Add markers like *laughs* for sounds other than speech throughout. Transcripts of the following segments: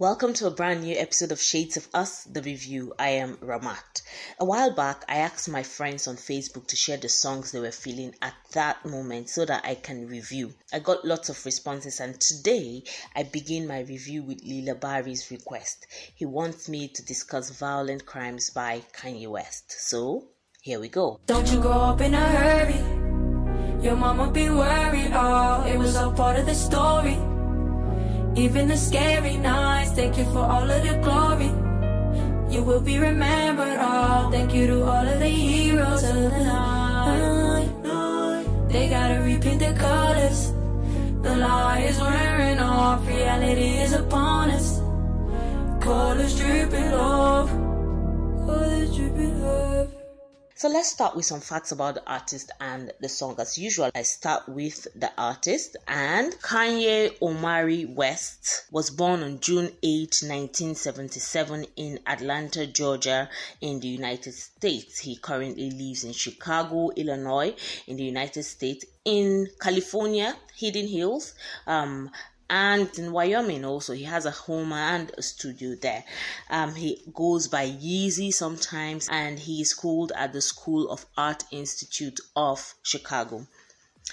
Welcome to a brand new episode of Shades of Us, the review. I am Ramat. A while back, I asked my friends on Facebook to share the songs they were feeling at that moment so that I can review. I got lots of responses, and today I begin my review with Lila Bari's request. He wants me to discuss Violent Crimes by Kanye West. So, here we go. Don't you grow up in a hurry. Your mama be worried, oh, it was all part of the story. Even the scary nights, thank you for all of the glory. You will be remembered, oh, thank you to all of the heroes of the night. They gotta repaint the colors. The lie is wearing off, reality is upon us. Colors dripping off, colors dripping off. So let's start with some facts about the artist and the song. As usual, I start with the artist and Kanye Omari West was born on June 8, 1977 in Atlanta, Georgia in the United States. He currently lives in Chicago, Illinois in the United States in California, Hidden Hills, um, and in Wyoming also he has a home and a studio there. Um, he goes by Yeezy sometimes, and he is schooled at the School of Art Institute of Chicago.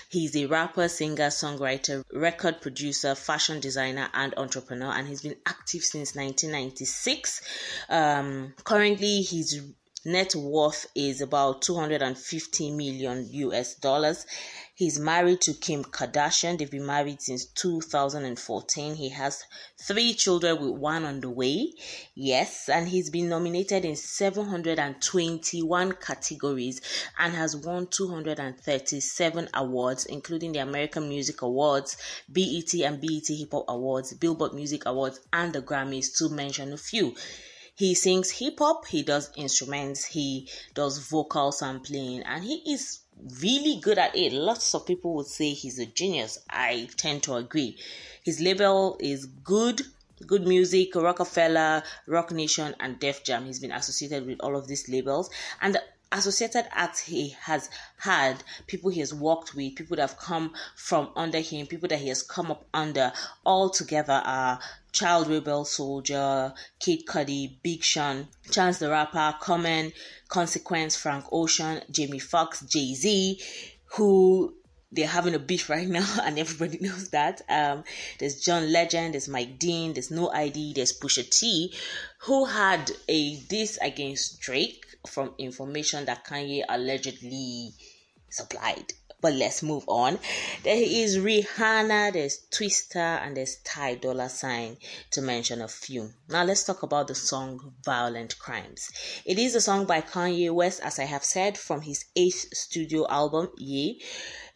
He's a rapper, singer, songwriter, record producer, fashion designer, and entrepreneur, and he's been active since 1996. Um, currently, his net worth is about 250 million US dollars. He's married to Kim Kardashian. They've been married since 2014. He has three children with one on the way. Yes, and he's been nominated in 721 categories and has won 237 awards, including the American Music Awards, BET and BET Hip Hop Awards, Billboard Music Awards, and the Grammys, to mention a few. He sings hip hop, he does instruments, he does vocal sampling, and he is really good at it. Lots of people would say he's a genius. I tend to agree. His label is good, good music, Roc-A-Fella, Nation, and Def Jam. He's been associated with all of these labels. And associated acts he has had, people he has worked with, people that have come from under him, people that he has come up under, all together are Child Rebel Soldier, Kid Cudi, Big Sean, Chance the Rapper, Common, Consequence, Frank Ocean, Jamie Foxx, Jay Z, who they're having a beef right *laughs* now, and everybody knows that. Um, there's John Legend, there's Mike Dean, there's No ID, there's Pusha T, who had a diss against Drake from information that Kanye allegedly supplied. But let's move on. There is Rihanna, there's Twista, and there's Ty Dolla Sign, to mention a few. Now let's talk about the song Violent Crimes. It is a song by Kanye West, as I have said, from his eighth studio album, Ye.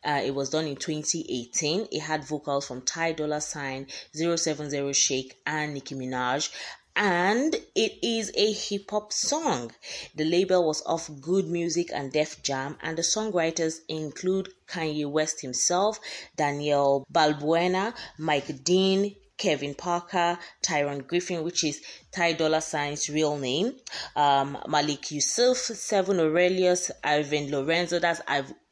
Uh, it was done in 2018. It had vocals from Ty Dolla Sign, 070 Shake, and Nicki Minaj and it is a hip hop song. The label was off Good Music and Def Jam, and the songwriters include Kanye West himself, Daniel Balbuena, Mike Dean, Kevin Parker, Tyrone Griffin, which is Ty Dolla Sign's real name, um, Malik Yusef, Seven Aurelius, Ivan Lorenzo, that's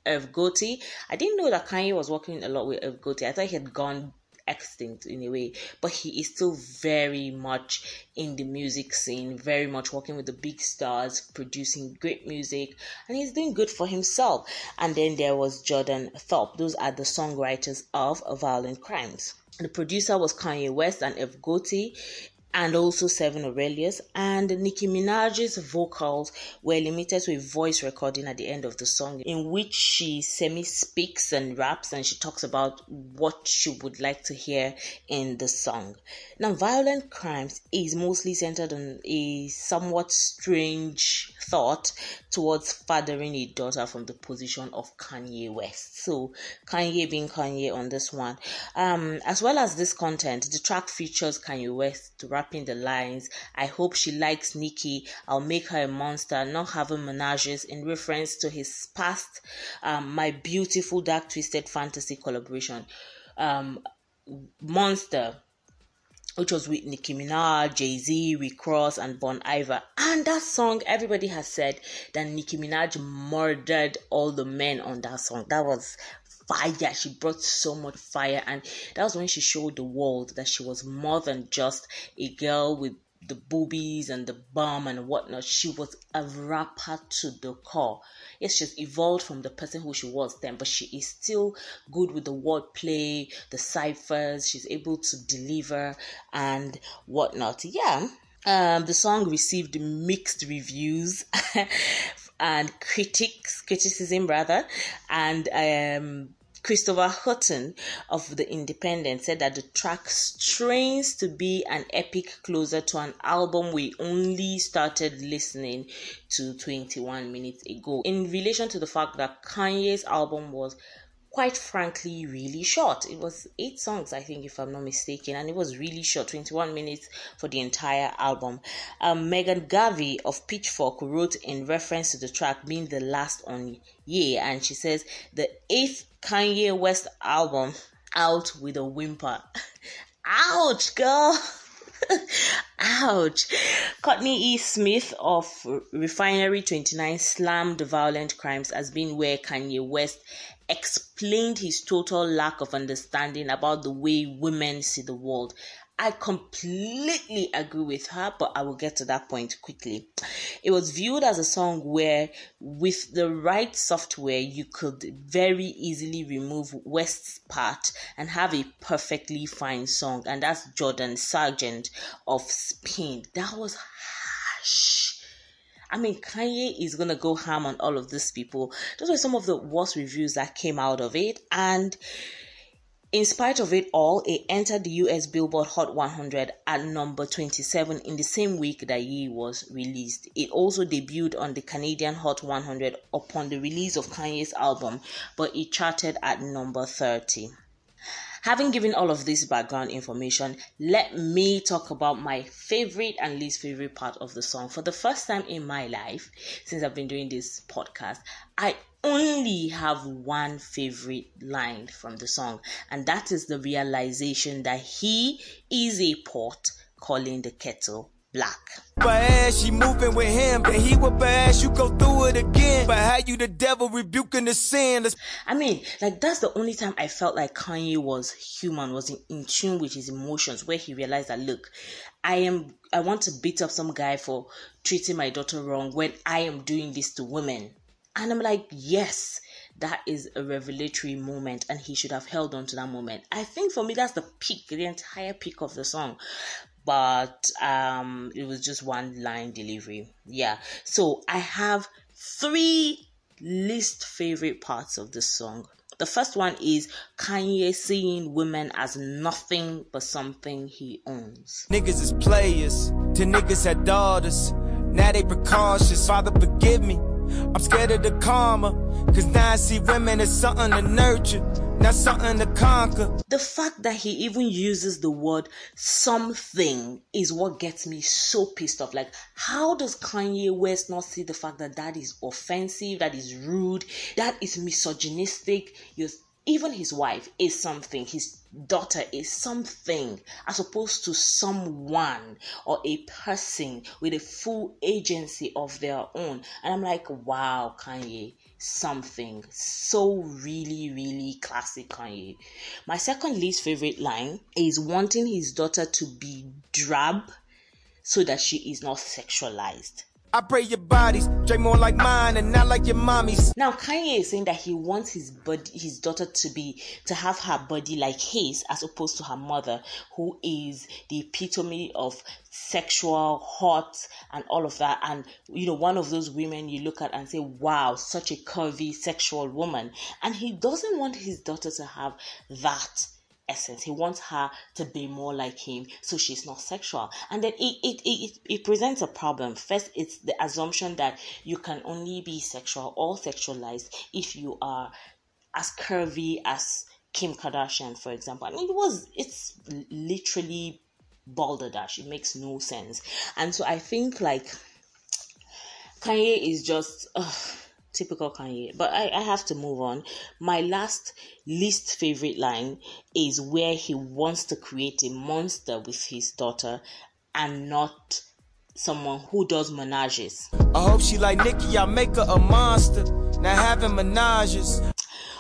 Irv, Gotti. I didn't know that Kanye was working a lot with Irv Gotti. I thought he had gone extinct in a way, but he is still very much in the music scene, very much working with the big stars, producing great music, and he's doing good for himself. And then there was Jordan Thorpe. Those are the songwriters of Violent Crimes. The producer was Kanye West and Irv Gotti, and also Seven Aurelius. And Nicki Minaj's vocals were limited to a voice recording at the end of the song, in which she semi speaks and raps and she talks about what she would like to hear in the song. Now, Violent Crimes is mostly centered on a somewhat strange thought towards fathering a daughter from the position of Kanye West. So, Kanye being Kanye on this one. Um, as well as this content, the track features Kanye West rapping the lines, I hope she likes Nicki, I'll make her a monster, not having menages in reference to his past, um, my beautiful dark twisted fantasy collaboration. Um, Monster which was with Nicki Minaj, Jay Z, Rick Ross, and Bon Iver. And that song, everybody has said that Nicki Minaj murdered all the men on that song. That was fire. She brought so much fire, and that was when she showed the world that she was more than just a girl with the boobies and the bum and whatnot. She was a rapper to the core. Yes, she's evolved from the person who she was then, but she is still good with the wordplay, the ciphers. She's able to deliver and whatnot. Yeah. Um, the song received mixed reviews *laughs* and critics, criticism rather, and um, Christopher Hooton of The Independent said that the track strains to be an epic closer to an album we only started listening to 21 minutes ago. In relation to the fact that Kanye's album was quite frankly really short. It was eight songs, I think, if I'm not mistaken, and it was really short 21 minutes for the entire album. Um, Meaghan Garvey of Pitchfork wrote in reference to the track being the last on Ye, and she says the eighth Kanye West album out with a whimper. *laughs* Ouch, girl! *laughs* Ouch. Courtney E. Smith of Refinery 29 slammed violent crimes as being where Kanye West explained his total lack of understanding about the way women see the world. I completely agree with her, but I will get to that point quickly. It was viewed as a song where, with the right software, you could very easily remove West's part and have a perfectly fine song, and that's Jordan Sargent of Spin. That was harsh. I mean, Kanye is gonna go ham on all of these people. Those were some of the worst reviews that came out of it, and in spite of it all, it entered the US Billboard Hot 100 at number 27 in the same week that Ye was released. It also debuted on the Canadian Hot 100 upon the release of Kanye's album, but it charted at number 30. Having given all of this background information, let me talk about my favorite and least favorite part of the song. For the first time in my life, since I've been doing this podcast, I only have one favorite line from the song, and that is the realization that he is a pot calling the kettle black. But she moving with him, and he would bad, you go through it again. But how you the devil rebuking the sin? That's- I mean, like that's the only time I felt like Kanye was human, was in, in tune with his emotions, where he realized that look, I am I want to beat up some guy for treating my daughter wrong when I am doing this to women. And I'm like, yes, that is a revelatory moment, and he should have held on to that moment. I think for me, that's the peak, the entire peak of the song. But um, it was just one line delivery. Yeah. So I have three least favorite parts of the song. The first one is Kanye seeing women as nothing but something he owns. Niggas is players, to niggas had daughters. Now they precautious. Father, forgive me. I'm scared of the karma, cause now I see women as something to nurture, not something to conquer. The fact that he even uses the word something is what gets me so pissed off. Like, how does Kanye West not see the fact that that is offensive, that is rude, that is misogynistic? You're even his wife is something, his daughter is something, as opposed to someone or a person with a full agency of their own. And I'm like, wow, Kanye, something so really, really classic Kanye. My second least favorite line is wanting his daughter to be drab so that she is not sexualized. I pray your bodies drink more like mine and not like your mommy's. Now Kanye is saying that he wants his body, his daughter to be to have her body like his, as opposed to her mother, who is the epitome of sexual, hot, and all of that. And you know, one of those women you look at and say, "Wow, such a curvy sexual woman." And he doesn't want his daughter to have that essence. He wants her to be more like him so she's not sexual. And then it, it, it, it presents a problem. First, it's the assumption that you can only be sexual or sexualized if you are as curvy as Kim Kardashian, for example. I mean, it was, it's literally balderdash. It makes no sense. And so I think like Kanye is just, typical Kanye. But I, I have to move on. My last least favorite line is where he wants to create a monster with his daughter and not someone who does menages. I hope she like Nicki, I make her a monster. Now having menages.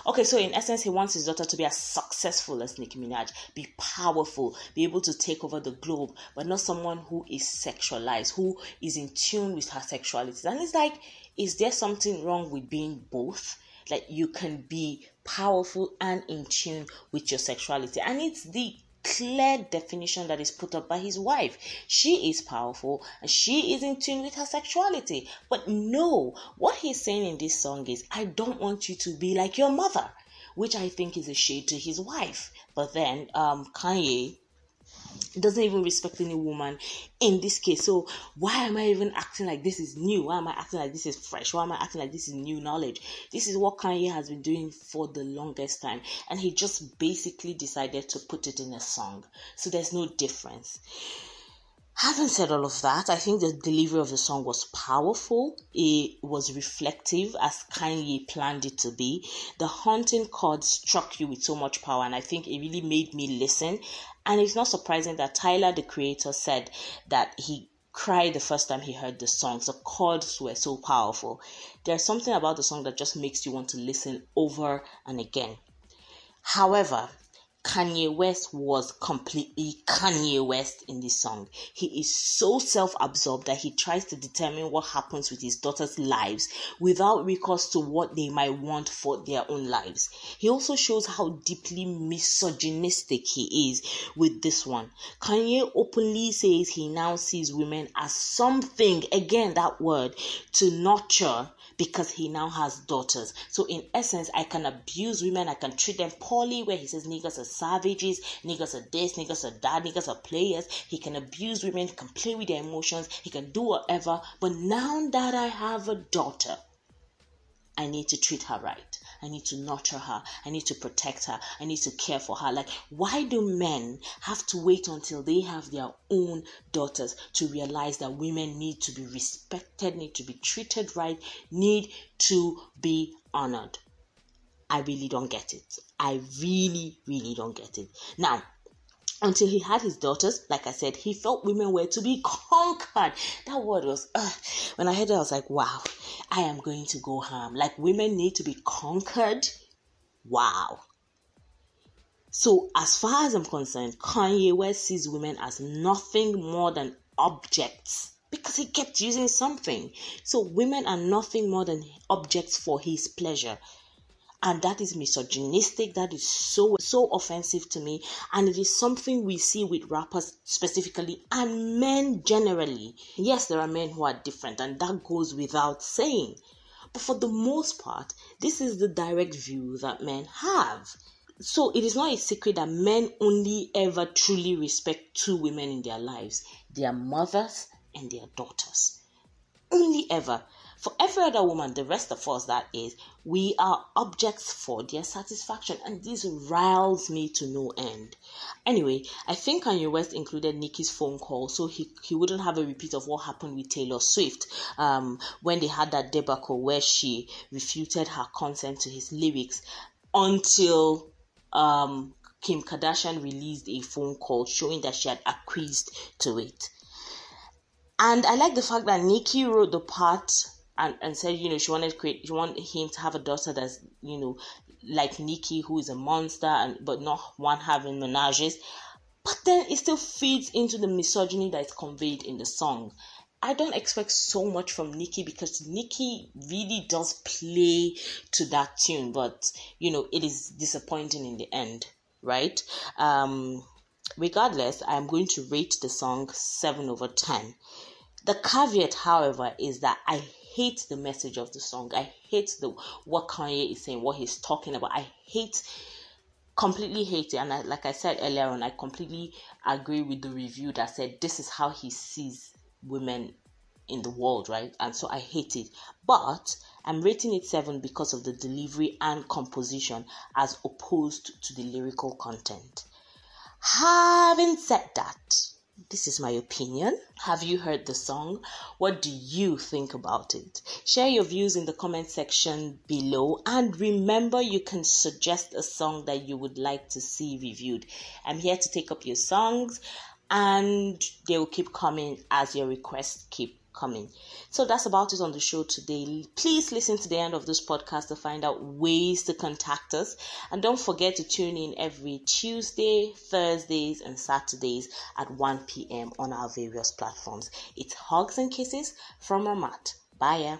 Okay, so in essence, he wants his daughter to be as successful as Nicki Minaj, be powerful, be able to take over the globe, but not someone who is sexualized, who is in tune with her sexuality. And it's like, is there something wrong with being both? Like you can be powerful and in tune with your sexuality. And it's the clear definition that is put up by his wife. She is powerful and she is in tune with her sexuality. But no, what he's saying in this song is, I don't want you to be like your mother, which I think is a shade to his wife. But then um, Kanye doesn't even respect any woman in this case. So why am I even acting like this is new? Why am I acting like this is fresh? Why am I acting like this is new knowledge? This is what Kanye has been doing for the longest time, and he just basically decided to put it in a song. So there's no difference. Having said all of that, I think the delivery of the song was powerful. It was reflective as Kanye planned it to be. The haunting chord struck you with so much power, and I think it really made me listen. And it's not surprising that Tyler, the creator, said that he cried the first time he heard the songs. The chords were so powerful. There's something about the song that just makes you want to listen over and again. However, Kanye West was completely Kanye West in this song. He is so self absorbed that he tries to determine what happens with his daughter's lives without recourse to what they might want for their own lives. He also shows how deeply misogynistic he is with this one. Kanye openly says he now sees women as something, again, that word, to nurture because he now has daughters. So in essence, I can abuse women, I can treat them poorly where he says niggas are savages, niggas are this, niggas are that, niggas are players. He can abuse women, he can play with their emotions, he can do whatever. But now that I have a daughter, I need to treat her right. I need to nurture her. I need to protect her. I need to care for her. Like, why do men have to wait until they have their own daughters to realize that women need to be respected, need to be treated right, need to be honored? I really don't get it. I really, really don't get it. Now, until he had his daughters, like I said, he felt women were to be conquered. That word was, uh, when I heard it, I was like, wow, I am going to go ham. Like women need to be conquered. Wow. So, as far as I'm concerned, Kanye West sees women as nothing more than objects because he kept using something. So, women are nothing more than objects for his pleasure and that is misogynistic. That is so so offensive to me. And it is something we see with rappers specifically and men generally. Yes there are men who are different and that goes without saying. But for the most part this is the direct view that men have. So it is not a secret that men only ever truly respect two women in their lives their mothers and their daughters. Only ever for every other woman, the rest of us, that is, we are objects for their satisfaction, and this riles me to no end. Anyway, I think Kanye West included Nicki's phone call so he, he wouldn't have a repeat of what happened with Taylor Swift um, when they had that debacle where she refuted her consent to his lyrics until um, Kim Kardashian released a phone call showing that she had acquiesced to it. And I like the fact that Nicki wrote the part and, and said, you know, she wanted create, she wanted him to have a daughter that's, you know, like Nicki, who is a monster, and but not one having menages. But then it still feeds into the misogyny that is conveyed in the song. I don't expect so much from Nicki because Nicki really does play to that tune, but you know, it is disappointing in the end, right? Um, regardless, I'm going to rate the song 7 over 10. The caveat, however, is that I hate the message of the song. I hate the what Kanye is saying, what he's talking about. I hate completely hate it and I, like i said earlier on i completely agree with the review that said this is how he sees women in the world right and so i hate it but i'm rating it 7 because of the delivery and composition as opposed to the lyrical content having said that this is my opinion. Have you heard the song? What do you think about it? Share your views in the comment section below and remember you can suggest a song that you would like to see reviewed. I'm here to take up your songs and they will keep coming as your requests keep coming. So that's about it on the show today. Please listen to the end of this podcast to find out ways to contact us. And don't forget to tune in every Tuesday, Thursdays, and Saturdays at 1 p.m. on our various platforms. It's hugs and kisses from Ramat. Bye.